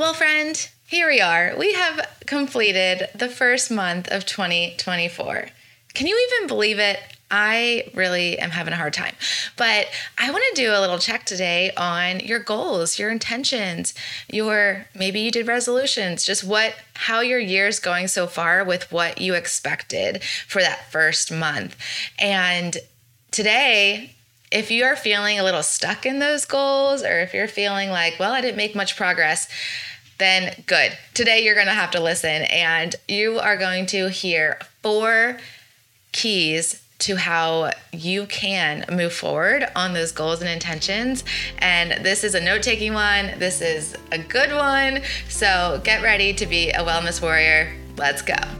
Well, friend, here we are. We have completed the first month of 2024. Can you even believe it? I really am having a hard time. But I want to do a little check today on your goals, your intentions, your maybe you did resolutions, just what how your year's going so far with what you expected for that first month. And today, if you are feeling a little stuck in those goals or if you're feeling like, well, I didn't make much progress, then good. Today you're going to have to listen and you are going to hear four keys to how you can move forward on those goals and intentions. And this is a note taking one, this is a good one. So get ready to be a wellness warrior. Let's go.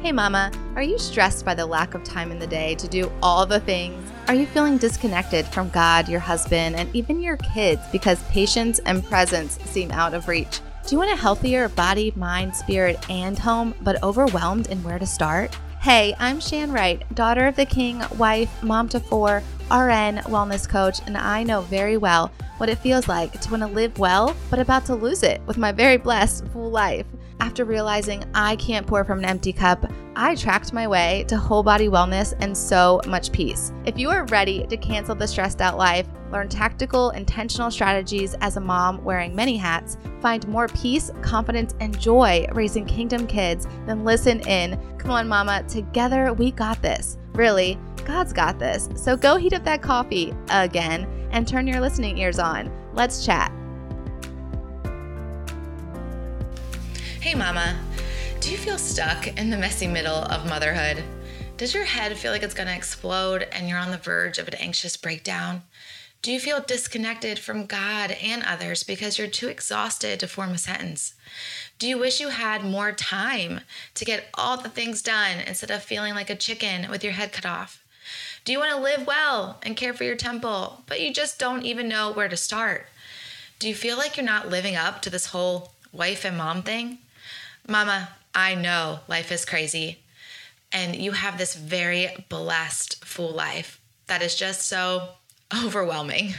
Hey, Mama, are you stressed by the lack of time in the day to do all the things? Are you feeling disconnected from God, your husband, and even your kids because patience and presence seem out of reach? Do you want a healthier body, mind, spirit, and home, but overwhelmed in where to start? Hey, I'm Shan Wright, daughter of the king, wife, mom to four, RN, wellness coach, and I know very well what it feels like to want to live well, but about to lose it with my very blessed full life. After realizing I can't pour from an empty cup, I tracked my way to whole body wellness and so much peace. If you are ready to cancel the stressed out life, learn tactical, intentional strategies as a mom wearing many hats, find more peace, confidence, and joy raising kingdom kids, then listen in. Come on, mama, together we got this. Really, God's got this. So go heat up that coffee again and turn your listening ears on. Let's chat. Hey, Mama. Do you feel stuck in the messy middle of motherhood? Does your head feel like it's going to explode and you're on the verge of an anxious breakdown? Do you feel disconnected from God and others because you're too exhausted to form a sentence? Do you wish you had more time to get all the things done instead of feeling like a chicken with your head cut off? Do you want to live well and care for your temple, but you just don't even know where to start? Do you feel like you're not living up to this whole wife and mom thing? Mama, I know life is crazy, and you have this very blessed, full life that is just so overwhelming.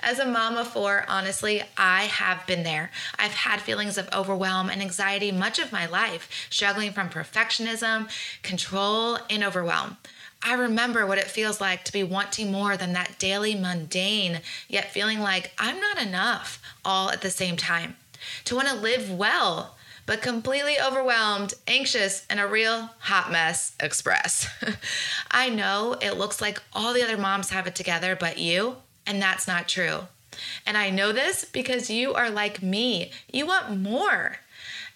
As a mom of four, honestly, I have been there. I've had feelings of overwhelm and anxiety much of my life, struggling from perfectionism, control, and overwhelm. I remember what it feels like to be wanting more than that daily mundane, yet feeling like I'm not enough all at the same time. To want to live well, but completely overwhelmed, anxious, and a real hot mess express. I know it looks like all the other moms have it together but you, and that's not true. And I know this because you are like me. You want more.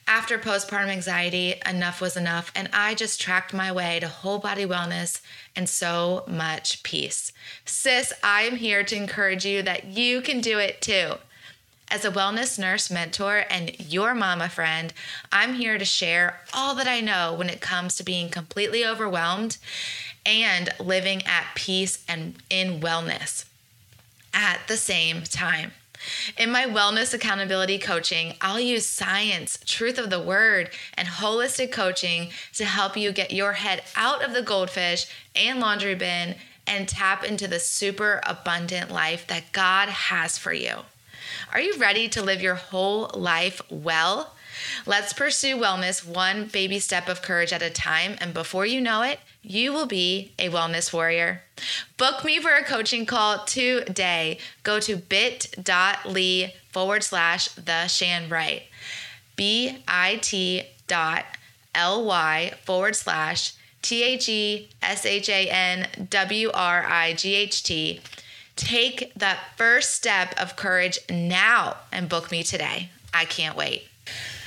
After postpartum anxiety, enough was enough, and I just tracked my way to whole body wellness and so much peace. Sis, I am here to encourage you that you can do it too. As a wellness nurse mentor and your mama friend, I'm here to share all that I know when it comes to being completely overwhelmed and living at peace and in wellness at the same time. In my wellness accountability coaching, I'll use science, truth of the word, and holistic coaching to help you get your head out of the goldfish and laundry bin and tap into the super abundant life that God has for you. Are you ready to live your whole life well? Let's pursue wellness one baby step of courage at a time, and before you know it, you will be a wellness warrior. Book me for a coaching call today. Go to bit.ly forward slash the Shan Wright. B I T dot L Y forward slash T H E S H A N W R I G H T Take that first step of courage now and book me today. I can't wait.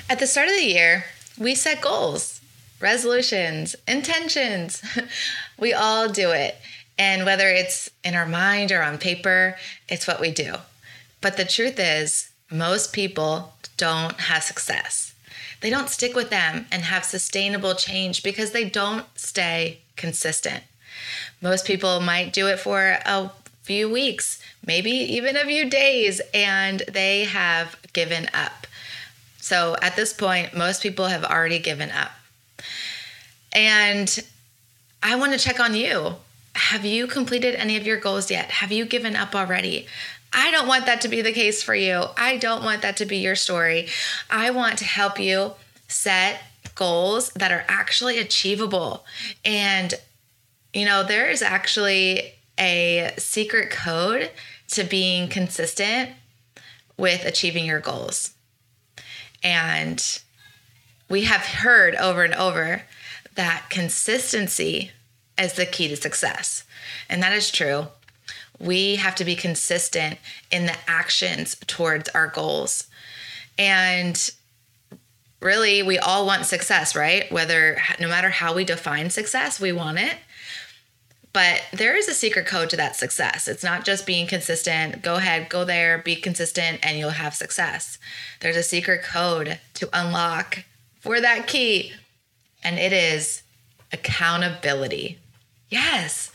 At the start of the year, we set goals, resolutions, intentions. we all do it. And whether it's in our mind or on paper, it's what we do. But the truth is, most people don't have success. They don't stick with them and have sustainable change because they don't stay consistent. Most people might do it for a few weeks, maybe even a few days, and they have given up. So at this point, most people have already given up. And I want to check on you. have you completed any of your goals yet? Have you given up already? I don't want that to be the case for you. I don't want that to be your story. I want to help you set goals that are actually achievable. And, you know, there is actually a secret code to being consistent with achieving your goals. And we have heard over and over that consistency is the key to success. And that is true. We have to be consistent in the actions towards our goals. And really, we all want success, right? Whether no matter how we define success, we want it. But there is a secret code to that success. It's not just being consistent. Go ahead, go there, be consistent, and you'll have success. There's a secret code to unlock for that key, and it is accountability. Yes.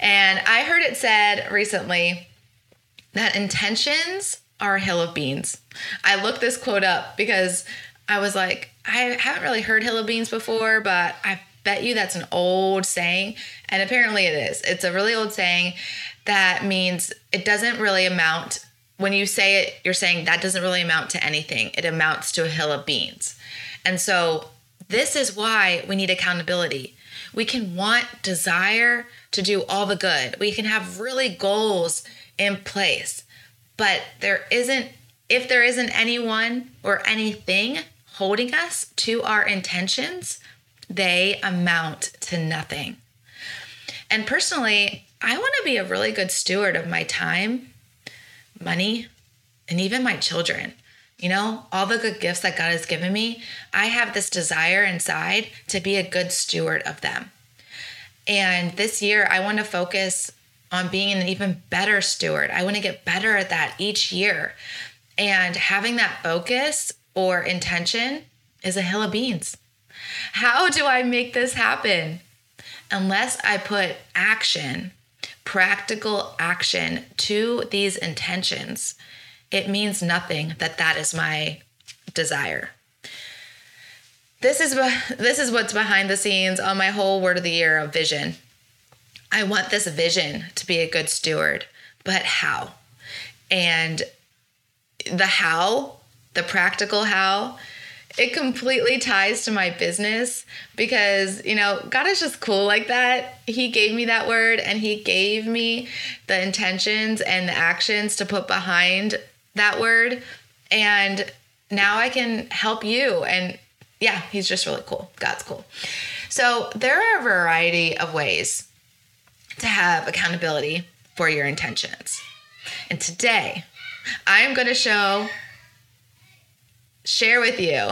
And I heard it said recently that intentions are a hill of beans. I looked this quote up because I was like, I haven't really heard hill of beans before, but I bet you that's an old saying. And apparently it is. It's a really old saying that means it doesn't really amount. When you say it, you're saying that doesn't really amount to anything. It amounts to a hill of beans. And so this is why we need accountability. We can want, desire to do all the good. We can have really goals in place. But there isn't, if there isn't anyone or anything holding us to our intentions, they amount to nothing. And personally, I want to be a really good steward of my time, money, and even my children. You know, all the good gifts that God has given me, I have this desire inside to be a good steward of them. And this year, I want to focus on being an even better steward. I want to get better at that each year. And having that focus or intention is a hill of beans. How do I make this happen? Unless I put action, practical action to these intentions, it means nothing that that is my desire. This is this is what's behind the scenes on my whole word of the year of vision. I want this vision to be a good steward, but how? And the how, the practical how, it completely ties to my business because, you know, God is just cool like that. He gave me that word and He gave me the intentions and the actions to put behind that word. And now I can help you. And yeah, He's just really cool. God's cool. So there are a variety of ways to have accountability for your intentions. And today, I am going to show share with you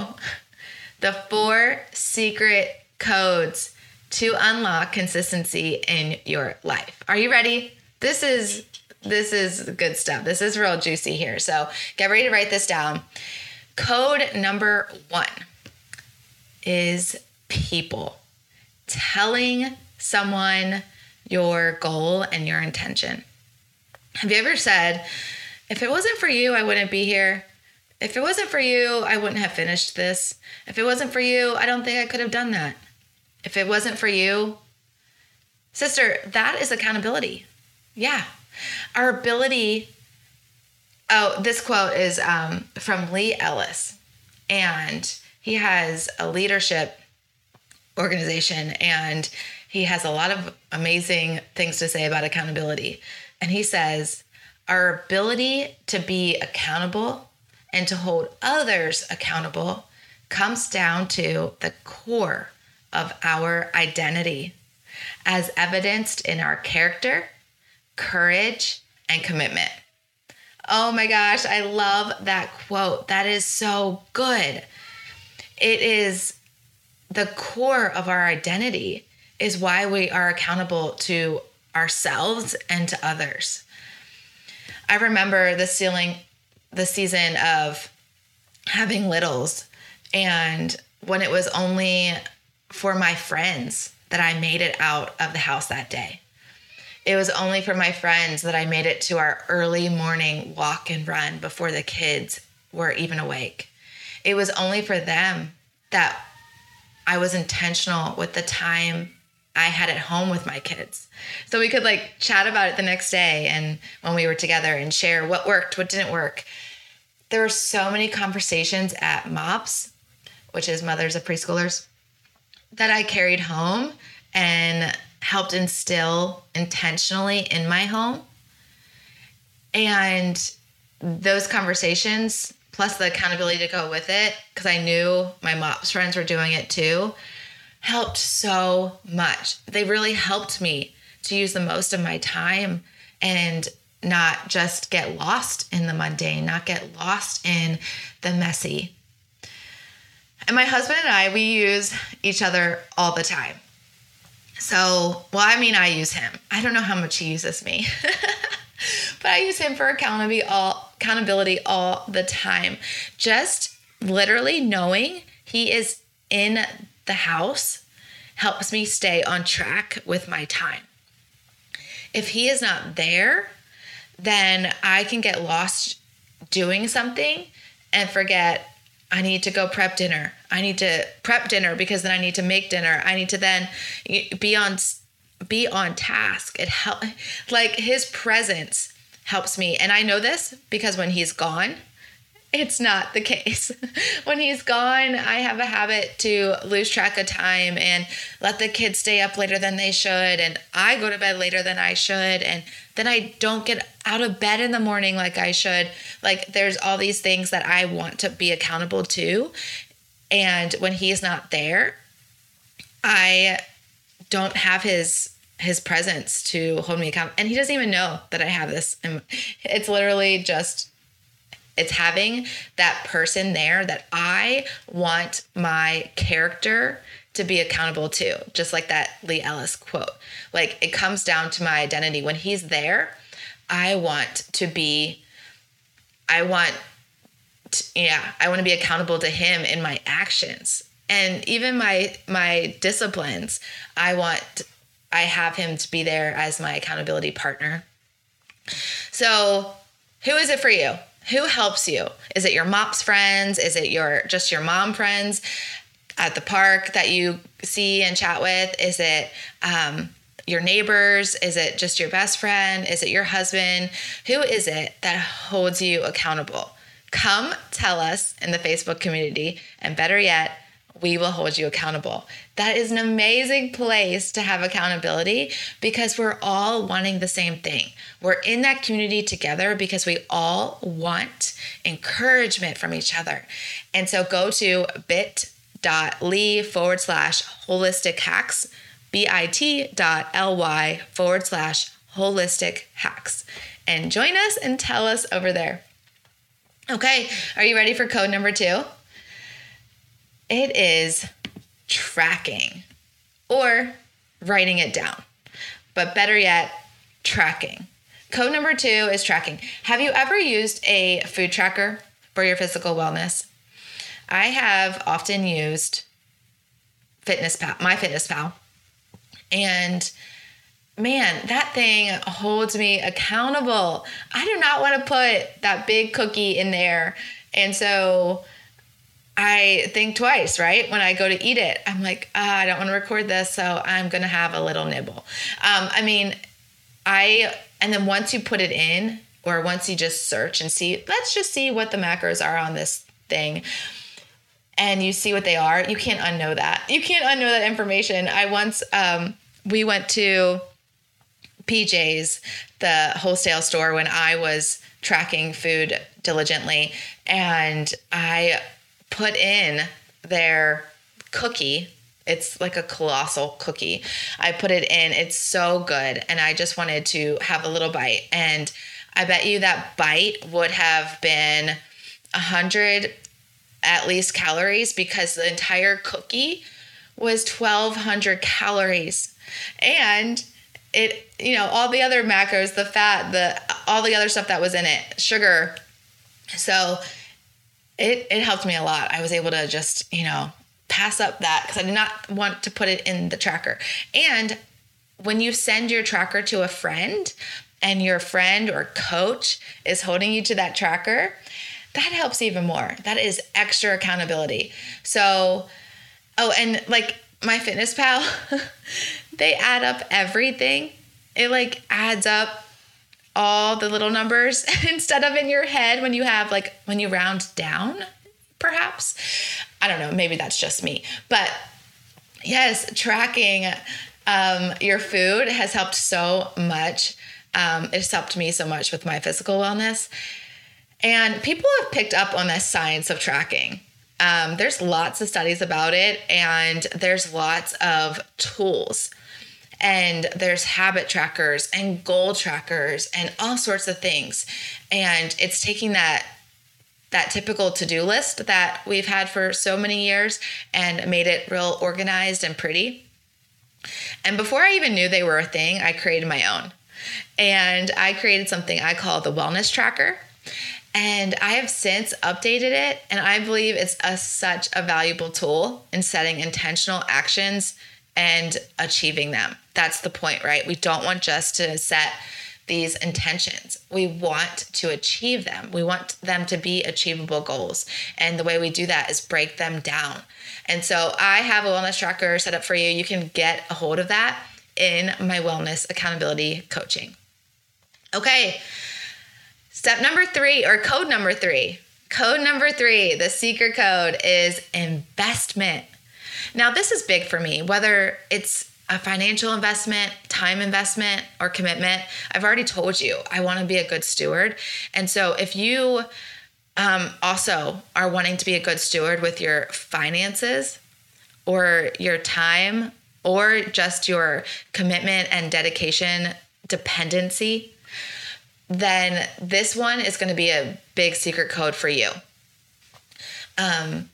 the four secret codes to unlock consistency in your life. Are you ready? This is this is good stuff. This is real juicy here. So, get ready to write this down. Code number 1 is people. Telling someone your goal and your intention. Have you ever said, if it wasn't for you, I wouldn't be here? If it wasn't for you, I wouldn't have finished this. If it wasn't for you, I don't think I could have done that. If it wasn't for you, sister, that is accountability. Yeah. Our ability. Oh, this quote is um, from Lee Ellis, and he has a leadership organization, and he has a lot of amazing things to say about accountability. And he says, Our ability to be accountable and to hold others accountable comes down to the core of our identity, as evidenced in our character, courage, and commitment. Oh my gosh, I love that quote. That is so good. It is the core of our identity, is why we are accountable to ourselves and to others. I remember the ceiling the season of having littles and when it was only for my friends that I made it out of the house that day. It was only for my friends that I made it to our early morning walk and run before the kids were even awake. It was only for them that I was intentional with the time I had at home with my kids. So we could like chat about it the next day and when we were together and share what worked, what didn't work. There were so many conversations at MOPS, which is Mothers of Preschoolers, that I carried home and helped instill intentionally in my home. And those conversations, plus the accountability to go with it, because I knew my MOPS friends were doing it too, helped so much. They really helped me to use the most of my time and not just get lost in the mundane, not get lost in the messy. And my husband and I, we use each other all the time. So, well, I mean, I use him. I don't know how much he uses me, but I use him for accountability all accountability all the time. Just literally knowing he is in the house helps me stay on track with my time. If he is not there, then I can get lost doing something and forget I need to go prep dinner. I need to prep dinner because then I need to make dinner. I need to then be on be on task. It help like his presence helps me. And I know this because when he's gone, it's not the case. when he's gone, I have a habit to lose track of time and let the kids stay up later than they should. And I go to bed later than I should. And then I don't get out of bed in the morning like I should. Like, there's all these things that I want to be accountable to. And when he's not there, I don't have his his presence to hold me accountable and he doesn't even know that i have this it's literally just it's having that person there that I want my character to be accountable to, just like that Lee Ellis quote. Like it comes down to my identity. When he's there, I want to be, I want, to, yeah, I want to be accountable to him in my actions and even my my disciplines. I want, I have him to be there as my accountability partner. So, who is it for you? Who helps you? Is it your MOPS friends? Is it your just your mom friends at the park that you see and chat with? Is it um, your neighbors? Is it just your best friend? Is it your husband? Who is it that holds you accountable? Come tell us in the Facebook community, and better yet, we will hold you accountable. That is an amazing place to have accountability because we're all wanting the same thing. We're in that community together because we all want encouragement from each other. And so go to bit.ly forward slash holistic hacks, bit.ly forward slash holistic hacks, and join us and tell us over there. Okay, are you ready for code number two? It is tracking or writing it down. But better yet, tracking. Code number two is tracking. Have you ever used a food tracker for your physical wellness? I have often used Fitness Pal, my Fitness Pal. And man, that thing holds me accountable. I do not want to put that big cookie in there. And so I think twice, right? When I go to eat it, I'm like, oh, I don't want to record this, so I'm going to have a little nibble. Um, I mean, I, and then once you put it in, or once you just search and see, let's just see what the macros are on this thing, and you see what they are, you can't unknow that. You can't unknow that information. I once, um, we went to BJ's, the wholesale store, when I was tracking food diligently, and I put in their cookie. It's like a colossal cookie. I put it in. It's so good. And I just wanted to have a little bite. And I bet you that bite would have been a hundred at least calories because the entire cookie was 1200 calories. And it, you know, all the other macros, the fat, the all the other stuff that was in it, sugar. So it, it helped me a lot. I was able to just, you know, pass up that because I did not want to put it in the tracker. And when you send your tracker to a friend and your friend or coach is holding you to that tracker, that helps even more. That is extra accountability. So, oh, and like my fitness pal they add up everything it like adds up all the little numbers instead of in your head when you have like when you round down perhaps? I don't know maybe that's just me. But yes tracking um, your food has helped so much. Um, it's helped me so much with my physical wellness. And people have picked up on this science of tracking. Um, there's lots of studies about it and there's lots of tools and there's habit trackers and goal trackers and all sorts of things. And it's taking that that typical to-do list that we've had for so many years and made it real organized and pretty. And before i even knew they were a thing i created my own. And i created something i call the wellness tracker. And I have since updated it, and I believe it's a, such a valuable tool in setting intentional actions and achieving them. That's the point, right? We don't want just to set these intentions. We want to achieve them. We want them to be achievable goals. And the way we do that is break them down. And so I have a wellness tracker set up for you. You can get a hold of that in my wellness accountability coaching. Okay. Step number three, or code number three. Code number three, the secret code is investment. Now, this is big for me, whether it's a financial investment, time investment, or commitment. I've already told you I want to be a good steward. And so if you um, also are wanting to be a good steward with your finances or your time or just your commitment and dedication dependency, then this one is going to be a big secret code for you. Um,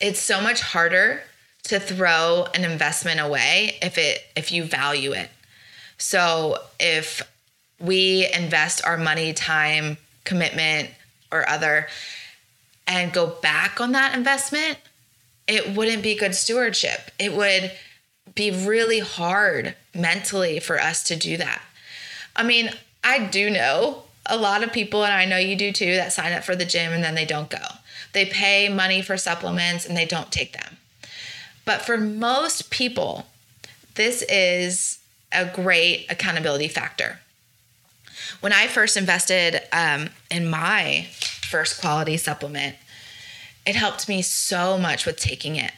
it's so much harder to throw an investment away if it if you value it. So if we invest our money, time, commitment or other and go back on that investment, it wouldn't be good stewardship. It would be really hard mentally for us to do that. I mean, I do know a lot of people, and I know you do too, that sign up for the gym and then they don't go. They pay money for supplements and they don't take them. But for most people, this is a great accountability factor. When I first invested um, in my first quality supplement, it helped me so much with taking it.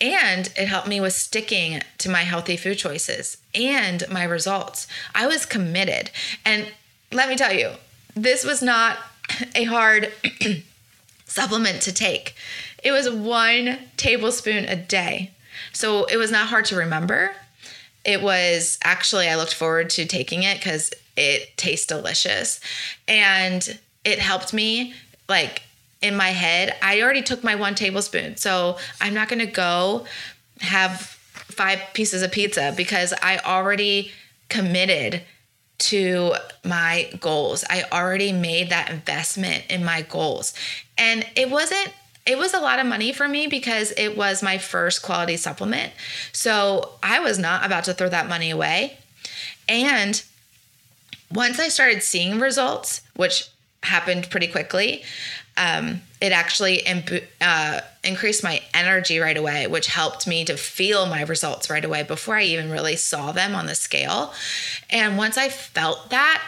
And it helped me with sticking to my healthy food choices and my results. I was committed. And let me tell you, this was not a hard supplement to take. It was one tablespoon a day. So it was not hard to remember. It was actually, I looked forward to taking it because it tastes delicious. And it helped me, like, in my head. I already took my one tablespoon. So I'm not going to go have five pieces of pizza because I already committed to my goals. I already made that investment in my goals. And it wasn't it was a lot of money for me because it was my first quality supplement. So I was not about to throw that money away. And once I started seeing results, which happened pretty quickly, um, it actually uh, increased my energy right away, which helped me to feel my results right away before I even really saw them on the scale. And once I felt that,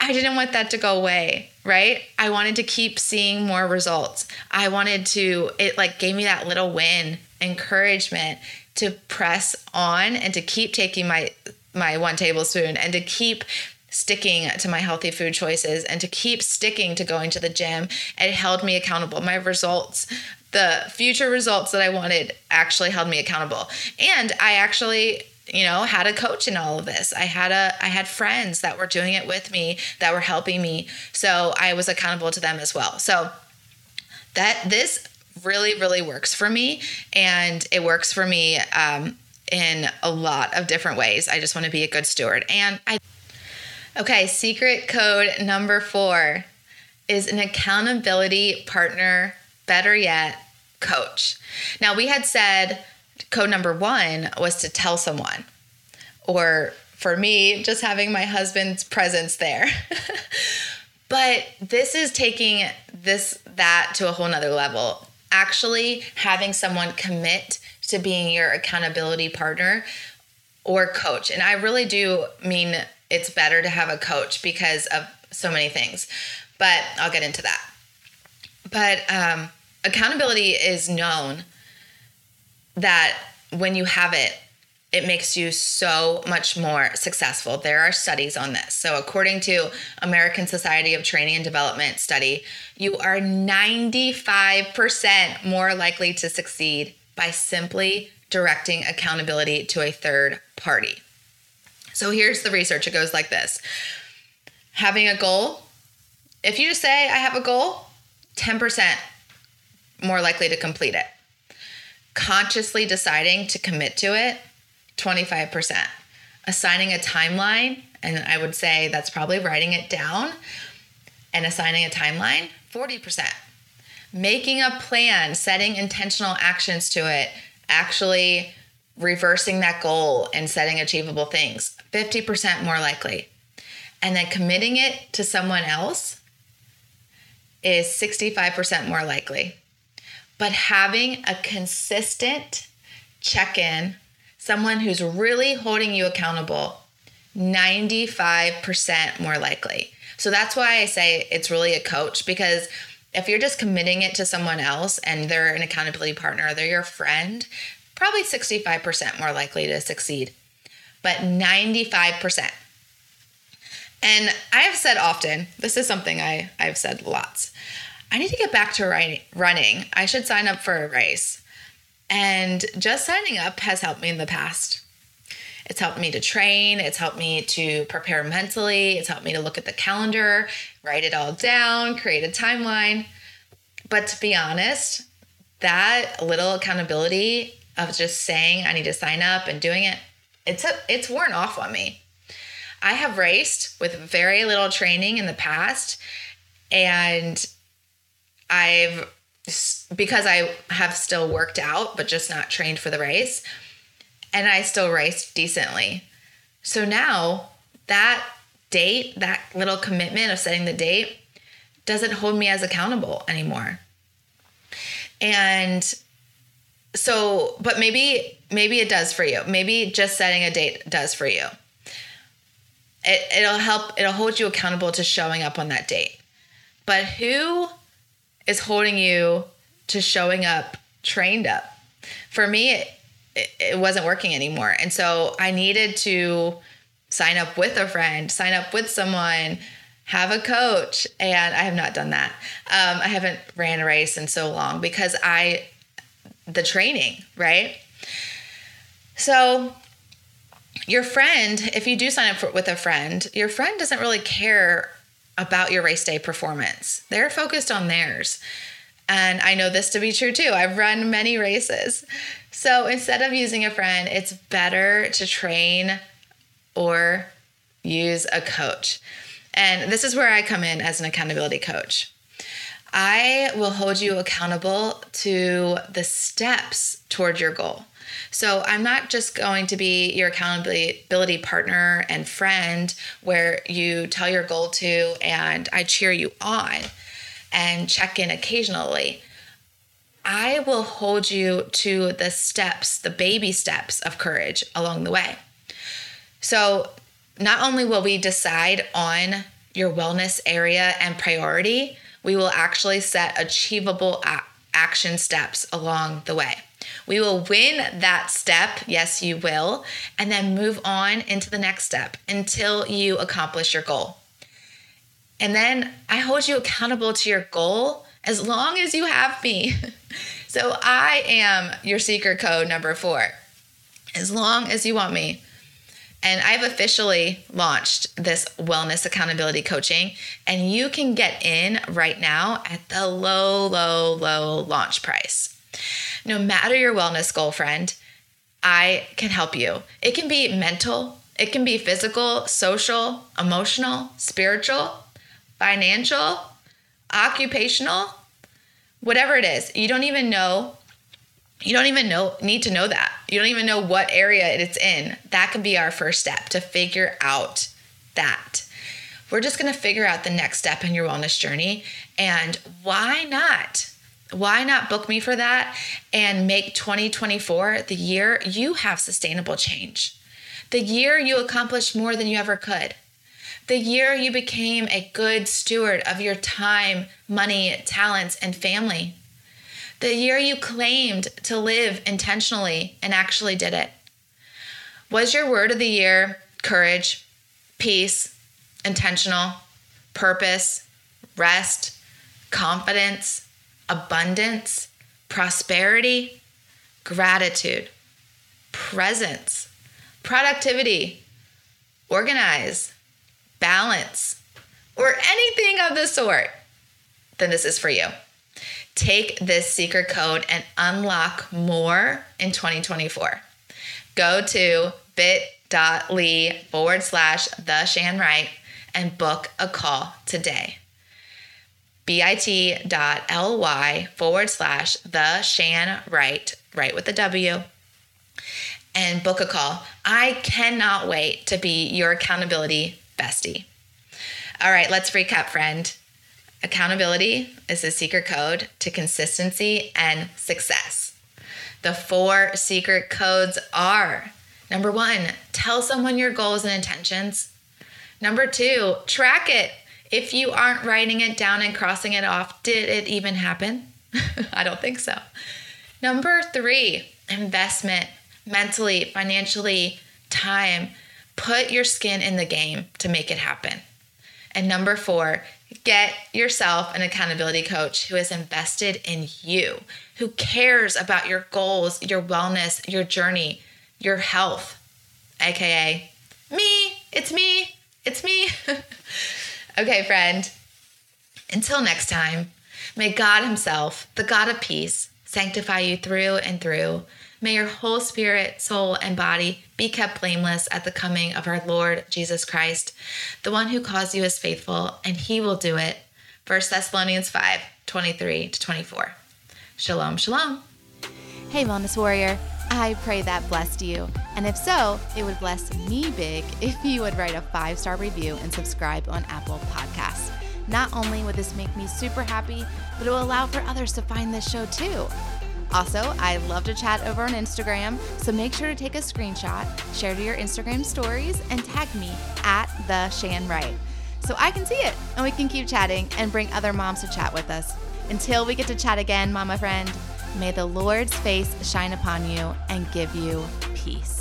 I didn't want that to go away, right? I wanted to keep seeing more results. I wanted to, it like gave me that little win, encouragement to press on and to keep taking my my one tablespoon and to keep sticking to my healthy food choices and to keep sticking to going to the gym. It held me accountable. My results, the future results that I wanted, actually held me accountable. And I actually you know had a coach in all of this i had a i had friends that were doing it with me that were helping me so i was accountable to them as well so that this really really works for me and it works for me um, in a lot of different ways i just want to be a good steward and i Okay, secret code number four is an accountability partner, better yet, coach. Now, we had said code number one was to tell someone, or for me, just having my husband's presence there. but this is taking this that to a whole nother level. Actually, having someone commit to being your accountability partner or coach. And I really do mean it's better to have a coach because of so many things. But I'll get into that. But um, accountability is known that when you have it, it makes you so much more successful. There are studies on this. So, according to American Society of Training and Development study, you are 95% more likely to succeed by simply directing accountability to a third party. So, here's the research. It goes like this. Having a goal, if you just say I have a goal, 10% more likely to complete it. Consciously deciding to commit to it, 25%. Assigning a timeline, and I would say that's probably writing it down and assigning a timeline, 40%. Making a plan, setting intentional actions to it, actually reversing that goal and setting achievable things, 50% more likely. And then committing it to someone else is 65% more likely. But having a consistent check in someone who's really holding you accountable, 95% more likely. So that's why I say it's really a coach because if you're just committing it to someone else and they're an accountability partner, they're your friend, probably 65% more likely to succeed. But 95%. And I have said often, this is something I, I've said lots. I need to get back to running. I should sign up for a race. And just signing up has helped me in the past. It's helped me to train, it's helped me to prepare mentally, it's helped me to look at the calendar, write it all down, create a timeline. But to be honest, that little accountability of just saying I need to sign up and doing it, it's a, it's worn off on me. I have raced with very little training in the past and I've because I have still worked out, but just not trained for the race. And I still raced decently. So now that date, that little commitment of setting the date, doesn't hold me as accountable anymore. And so, but maybe, maybe it does for you. Maybe just setting a date does for you. It, it'll help, it'll hold you accountable to showing up on that date. But who is holding you to showing up trained up. For me, it, it wasn't working anymore. And so I needed to sign up with a friend, sign up with someone, have a coach. And I have not done that. Um, I haven't ran a race in so long because I, the training, right? So your friend, if you do sign up for, with a friend, your friend doesn't really care about your race day performance. They're focused on theirs. And I know this to be true too. I've run many races. So instead of using a friend, it's better to train or use a coach. And this is where I come in as an accountability coach. I will hold you accountable to the steps toward your goal. So I'm not just going to be your accountability partner and friend where you tell your goal to and I cheer you on and check in occasionally. I will hold you to the steps, the baby steps of courage along the way. So, not only will we decide on your wellness area and priority, we will actually set achievable a- action steps along the way. We will win that step, yes, you will, and then move on into the next step until you accomplish your goal. And then I hold you accountable to your goal as long as you have me. so I am your secret code number four, as long as you want me. And I've officially launched this wellness accountability coaching, and you can get in right now at the low, low, low launch price. No matter your wellness goal, friend, I can help you. It can be mental, it can be physical, social, emotional, spiritual, financial, occupational, whatever it is. You don't even know you don't even know need to know that. You don't even know what area it's in. That can be our first step to figure out that. We're just going to figure out the next step in your wellness journey and why not Why not book me for that and make 2024 the year you have sustainable change? The year you accomplished more than you ever could. The year you became a good steward of your time, money, talents, and family. The year you claimed to live intentionally and actually did it. Was your word of the year courage, peace, intentional, purpose, rest, confidence, abundance, prosperity, gratitude, presence, productivity, organize, balance, or anything of the sort, then this is for you. Take this secret code and unlock more in 2024. Go to bit.ly forward slash the Shan and book a call today. bit.ly forward slash the Shan Wright, right with the W, and book a call. I cannot wait to be your accountability bestie. All right, let's recap, friend. Accountability is the secret code to consistency and success. The four secret codes are number one, tell someone your goals and intentions. Number two, track it. If you aren't writing it down and crossing it off, did it even happen? I don't think so. Number three, investment mentally, financially, time. Put your skin in the game to make it happen. And number four, get yourself an accountability coach who is invested in you, who cares about your goals, your wellness, your journey, your health, aka me. It's me. It's me. okay, friend. Until next time, may God Himself, the God of peace, sanctify you through and through. May your whole spirit, soul, and body be kept blameless at the coming of our Lord Jesus Christ. The one who calls you is faithful, and he will do it. 1 Thessalonians 5 23 to 24. Shalom, shalom. Hey, Wellness Warrior. I pray that blessed you. And if so, it would bless me big if you would write a five star review and subscribe on Apple Podcasts. Not only would this make me super happy, but it will allow for others to find this show too. Also, I love to chat over on Instagram, so make sure to take a screenshot, share to your Instagram stories, and tag me at the Shan Wright so I can see it and we can keep chatting and bring other moms to chat with us. Until we get to chat again, mama friend, may the Lord's face shine upon you and give you peace.